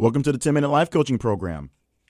Welcome to the 10 Minute Life Coaching Program.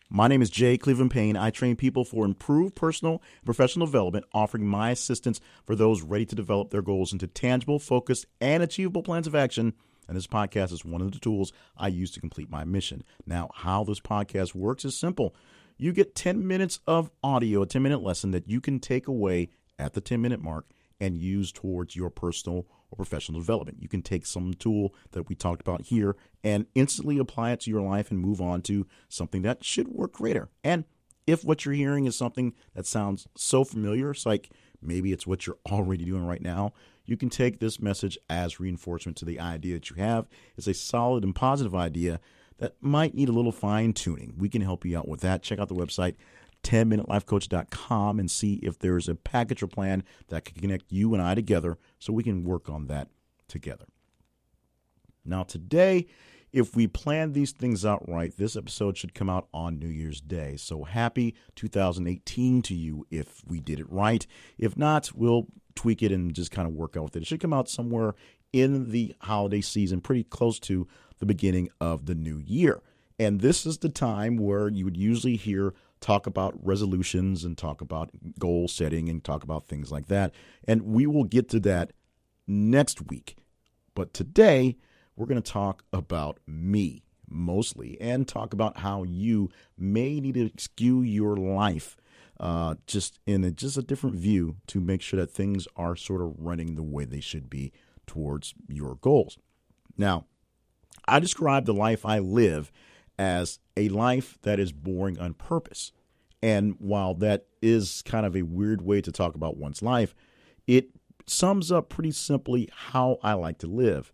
My name is Jay Cleveland Payne. I train people for improved personal and professional development, offering my assistance for those ready to develop their goals into tangible, focused, and achievable plans of action. And this podcast is one of the tools I use to complete my mission. Now, how this podcast works is simple. You get 10 minutes of audio, a 10 minute lesson that you can take away at the 10 minute mark and use towards your personal or professional development. You can take some tool that we talked about here and instantly apply it to your life and move on to something that should work greater. And if what you're hearing is something that sounds so familiar, it's like maybe it's what you're already doing right now, you can take this message as reinforcement to the idea that you have. It's a solid and positive idea that might need a little fine tuning. We can help you out with that. Check out the website 10minutelifecoach.com and see if there's a package or plan that can connect you and I together so we can work on that together. Now, today, if we plan these things out right, this episode should come out on New Year's Day. So happy 2018 to you if we did it right. If not, we'll tweak it and just kind of work out with it. It should come out somewhere in the holiday season, pretty close to the beginning of the new year. And this is the time where you would usually hear talk about resolutions and talk about goal setting and talk about things like that. And we will get to that next week. But today, we're going to talk about me mostly and talk about how you may need to skew your life uh, just in a, just a different view to make sure that things are sort of running the way they should be towards your goals. Now, I describe the life I live as a life that is boring on purpose. And while that is kind of a weird way to talk about one's life, it sums up pretty simply how I like to live.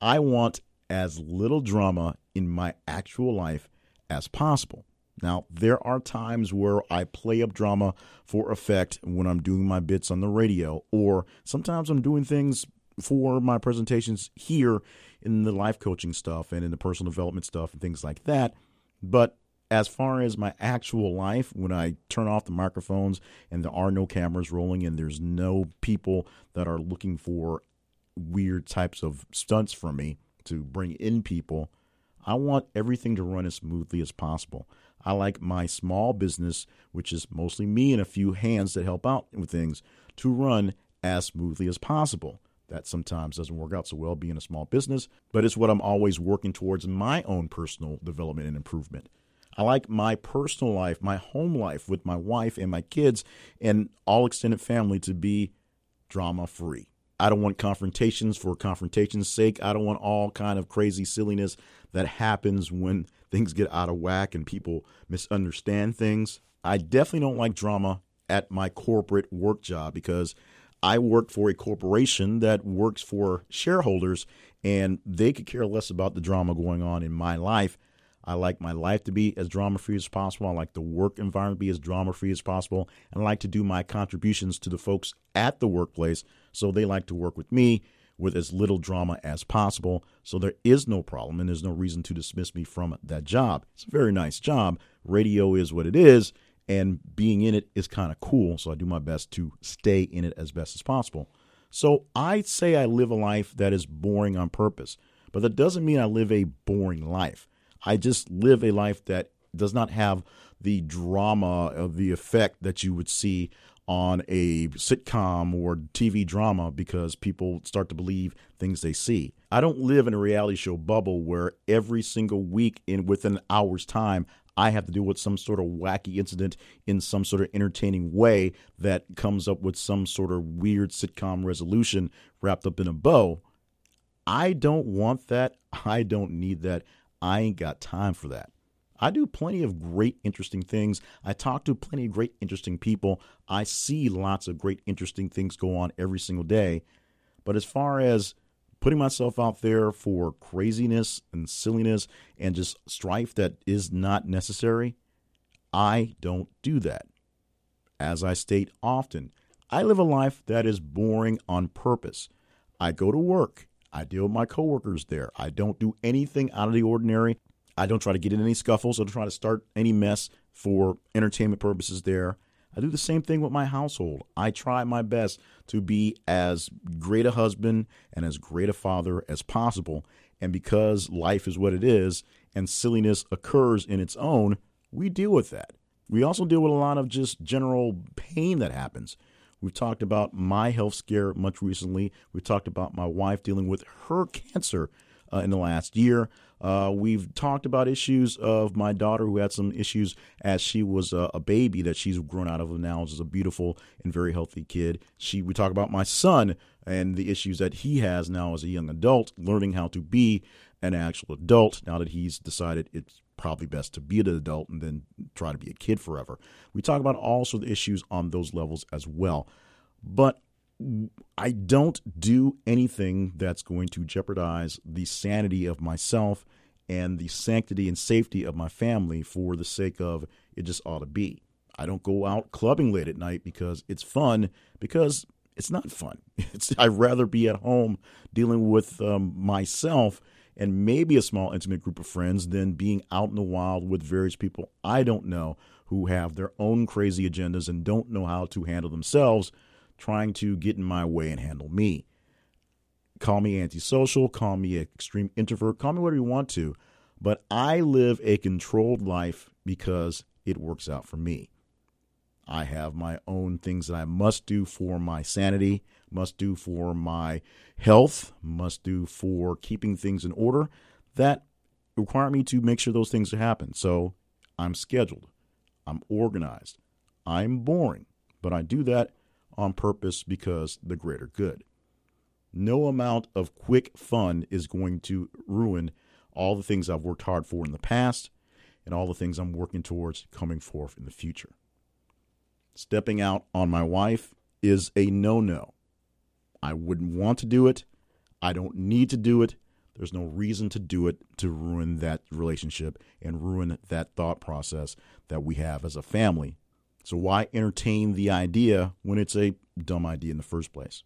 I want as little drama in my actual life as possible. Now, there are times where I play up drama for effect when I'm doing my bits on the radio, or sometimes I'm doing things for my presentations here in the life coaching stuff and in the personal development stuff and things like that. But as far as my actual life, when I turn off the microphones and there are no cameras rolling and there's no people that are looking for weird types of stunts from me to bring in people, I want everything to run as smoothly as possible. I like my small business, which is mostly me and a few hands that help out with things, to run as smoothly as possible. That sometimes doesn't work out so well being a small business, but it's what I'm always working towards my own personal development and improvement. I like my personal life, my home life with my wife and my kids and all extended family to be drama free. I don't want confrontations for confrontation's sake. I don't want all kind of crazy silliness that happens when things get out of whack and people misunderstand things. I definitely don't like drama at my corporate work job because I work for a corporation that works for shareholders and they could care less about the drama going on in my life. I like my life to be as drama free as possible. I like the work environment to be as drama free as possible. And I like to do my contributions to the folks at the workplace so they like to work with me with as little drama as possible. So there is no problem and there's no reason to dismiss me from that job. It's a very nice job. Radio is what it is and being in it is kind of cool. So I do my best to stay in it as best as possible. So I say I live a life that is boring on purpose, but that doesn't mean I live a boring life. I just live a life that does not have the drama of the effect that you would see on a sitcom or TV drama because people start to believe things they see. I don't live in a reality show bubble where every single week in within an hour's time I have to deal with some sort of wacky incident in some sort of entertaining way that comes up with some sort of weird sitcom resolution wrapped up in a bow. I don't want that. I don't need that. I ain't got time for that. I do plenty of great, interesting things. I talk to plenty of great, interesting people. I see lots of great, interesting things go on every single day. But as far as putting myself out there for craziness and silliness and just strife that is not necessary, I don't do that. As I state often, I live a life that is boring on purpose. I go to work. I deal with my coworkers there. I don't do anything out of the ordinary. I don't try to get in any scuffles. I don't try to start any mess for entertainment purposes there. I do the same thing with my household. I try my best to be as great a husband and as great a father as possible. And because life is what it is, and silliness occurs in its own, we deal with that. We also deal with a lot of just general pain that happens. We've talked about my health scare much recently. We've talked about my wife dealing with her cancer uh, in the last year. Uh, we've talked about issues of my daughter who had some issues as she was a, a baby that she's grown out of now is a beautiful and very healthy kid. She we talk about my son and the issues that he has now as a young adult, learning how to be an actual adult now that he's decided it's probably best to be an adult and then try to be a kid forever. We talk about also the issues on those levels as well. But I don't do anything that's going to jeopardize the sanity of myself and the sanctity and safety of my family for the sake of it just ought to be. I don't go out clubbing late at night because it's fun, because it's not fun. It's, I'd rather be at home dealing with um, myself and maybe a small intimate group of friends than being out in the wild with various people I don't know who have their own crazy agendas and don't know how to handle themselves trying to get in my way and handle me. Call me antisocial, call me an extreme introvert, call me whatever you want to, but I live a controlled life because it works out for me. I have my own things that I must do for my sanity, must do for my health, must do for keeping things in order that require me to make sure those things happen. So I'm scheduled, I'm organized, I'm boring, but I do that on purpose because the greater good. No amount of quick fun is going to ruin all the things I've worked hard for in the past and all the things I'm working towards coming forth in the future. Stepping out on my wife is a no no. I wouldn't want to do it. I don't need to do it. There's no reason to do it to ruin that relationship and ruin that thought process that we have as a family so why entertain the idea when it's a dumb idea in the first place?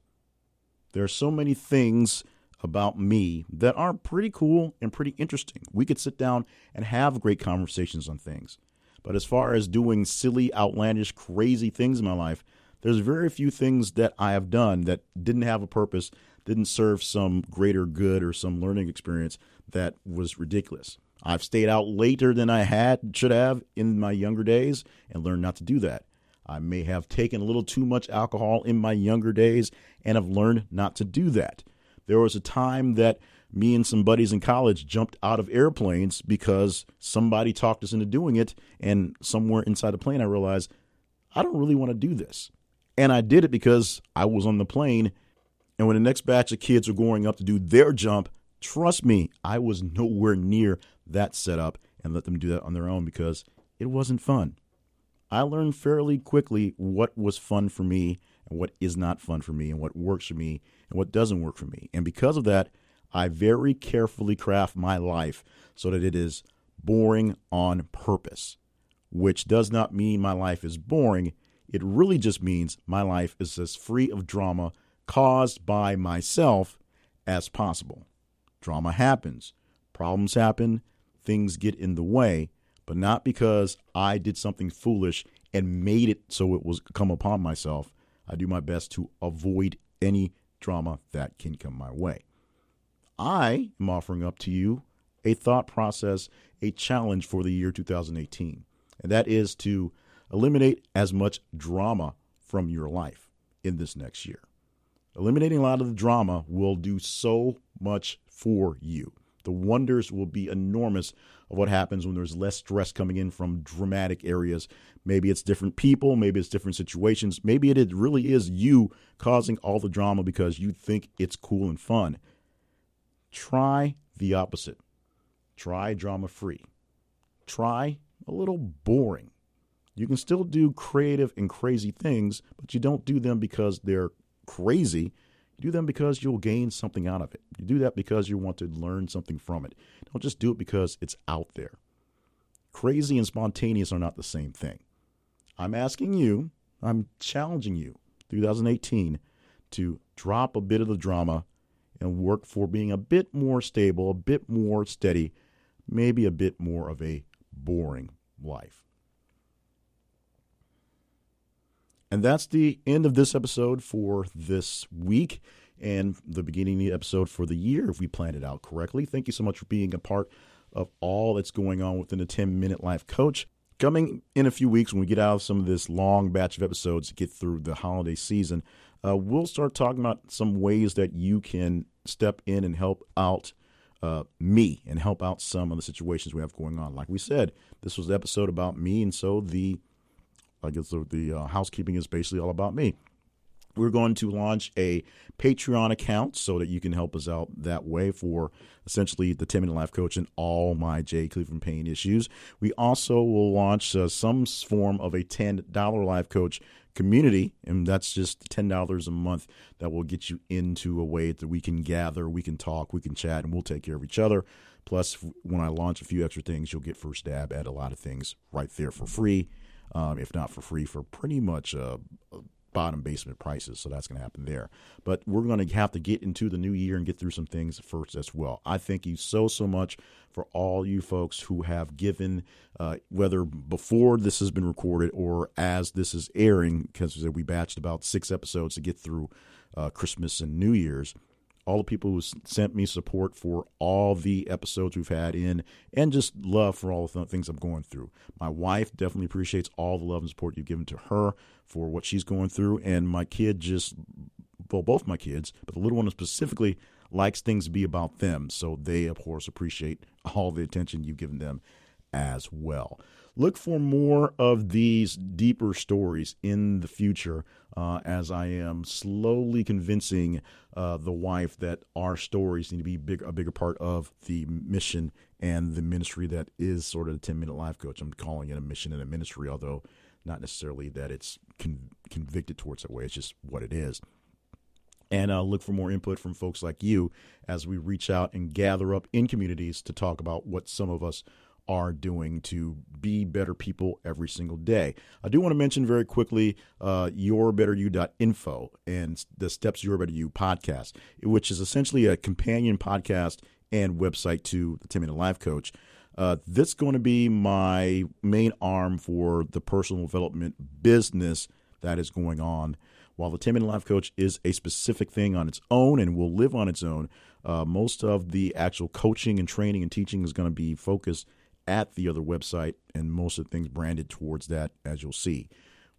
There are so many things about me that are pretty cool and pretty interesting. We could sit down and have great conversations on things. But as far as doing silly, outlandish, crazy things in my life, there's very few things that I have done that didn't have a purpose, didn't serve some greater good or some learning experience that was ridiculous. I've stayed out later than I had should have in my younger days and learned not to do that. I may have taken a little too much alcohol in my younger days and have learned not to do that. There was a time that me and some buddies in college jumped out of airplanes because somebody talked us into doing it. And somewhere inside the plane, I realized I don't really want to do this. And I did it because I was on the plane. And when the next batch of kids were going up to do their jump, trust me, I was nowhere near that setup and let them do that on their own because it wasn't fun. I learned fairly quickly what was fun for me and what is not fun for me and what works for me and what doesn't work for me. And because of that, I very carefully craft my life so that it is boring on purpose, which does not mean my life is boring. It really just means my life is as free of drama caused by myself as possible. Drama happens, problems happen, things get in the way, but not because I did something foolish and made it so it was come upon myself. I do my best to avoid any drama that can come my way. I am offering up to you a thought process, a challenge for the year 2018, and that is to eliminate as much drama from your life in this next year. Eliminating a lot of the drama will do so much for you the wonders will be enormous of what happens when there's less stress coming in from dramatic areas. Maybe it's different people, maybe it's different situations, maybe it really is you causing all the drama because you think it's cool and fun. Try the opposite. Try drama free. Try a little boring. You can still do creative and crazy things, but you don't do them because they're crazy. You do them because you'll gain something out of it. You do that because you want to learn something from it. Don't just do it because it's out there. Crazy and spontaneous are not the same thing. I'm asking you, I'm challenging you, 2018, to drop a bit of the drama and work for being a bit more stable, a bit more steady, maybe a bit more of a boring life. And that's the end of this episode for this week and the beginning of the episode for the year, if we planned it out correctly. Thank you so much for being a part of all that's going on within the 10 Minute Life Coach. Coming in a few weeks, when we get out of some of this long batch of episodes to get through the holiday season, uh, we'll start talking about some ways that you can step in and help out uh, me and help out some of the situations we have going on. Like we said, this was the episode about me, and so the I guess the, the uh, housekeeping is basically all about me. We're going to launch a Patreon account so that you can help us out that way for essentially the 10 minute life coach and all my J. Cleveland Payne issues. We also will launch uh, some form of a $10 life coach community, and that's just $10 a month that will get you into a way that we can gather, we can talk, we can chat, and we'll take care of each other. Plus, when I launch a few extra things, you'll get first stab at a lot of things right there for free, um, if not for free, for pretty much uh, bottom basement prices. So that's going to happen there. But we're going to have to get into the new year and get through some things first as well. I thank you so, so much for all you folks who have given, uh, whether before this has been recorded or as this is airing, because we batched about six episodes to get through uh, Christmas and New Year's all the people who sent me support for all the episodes we've had in, and just love for all the things I'm going through. My wife definitely appreciates all the love and support you've given to her for what she's going through, and my kid just, well, both my kids, but the little one specifically likes things to be about them, so they of course appreciate all the attention you've given them as well. Look for more of these deeper stories in the future uh, as I am slowly convincing uh, the wife that our stories need to be big, a bigger part of the mission and the ministry that is sort of the 10 minute life coach. I'm calling it a mission and a ministry, although not necessarily that it's con- convicted towards that way. It's just what it is and uh, look for more input from folks like you as we reach out and gather up in communities to talk about what some of us are doing to be better people every single day. I do want to mention very quickly uh, yourbetteryou.info and the Steps Your Better You podcast, which is essentially a companion podcast and website to the 10 Minute Life Coach. Uh, this is going to be my main arm for the personal development business that is going on. While the 10 Minute Life Coach is a specific thing on its own and will live on its own, uh, most of the actual coaching and training and teaching is going to be focused at the other website, and most of the things branded towards that, as you'll see.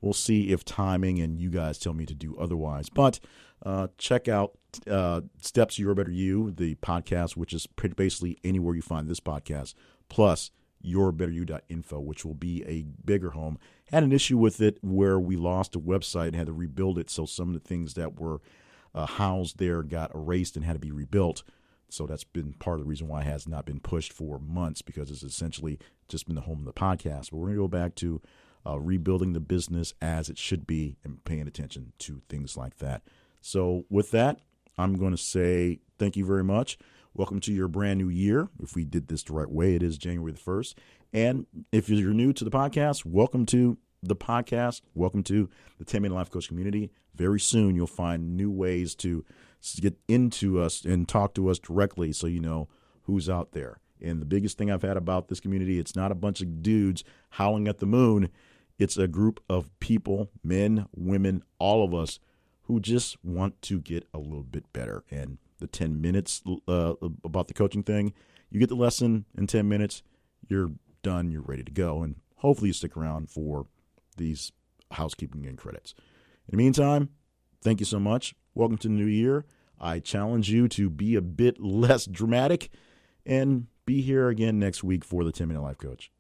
We'll see if timing and you guys tell me to do otherwise. But uh, check out uh, Steps Your Better You, the podcast, which is basically anywhere you find this podcast, plus yourbetteryou.info, which will be a bigger home. Had an issue with it where we lost a website and had to rebuild it, so some of the things that were uh, housed there got erased and had to be rebuilt. So that's been part of the reason why it has not been pushed for months because it's essentially just been the home of the podcast. But we're going to go back to uh, rebuilding the business as it should be and paying attention to things like that. So, with that, I'm going to say thank you very much. Welcome to your brand new year. If we did this the right way, it is January the 1st. And if you're new to the podcast, welcome to the podcast. Welcome to the 10 Minute Life Coach community. Very soon, you'll find new ways to get into us and talk to us directly so you know who's out there. And the biggest thing I've had about this community, it's not a bunch of dudes howling at the moon. It's a group of people, men, women, all of us who just want to get a little bit better. And the 10 minutes uh, about the coaching thing, you get the lesson in 10 minutes, you're done, you're ready to go. And hopefully you stick around for these housekeeping and credits. In the meantime, thank you so much. Welcome to the new year. I challenge you to be a bit less dramatic and be here again next week for the 10 Minute Life Coach.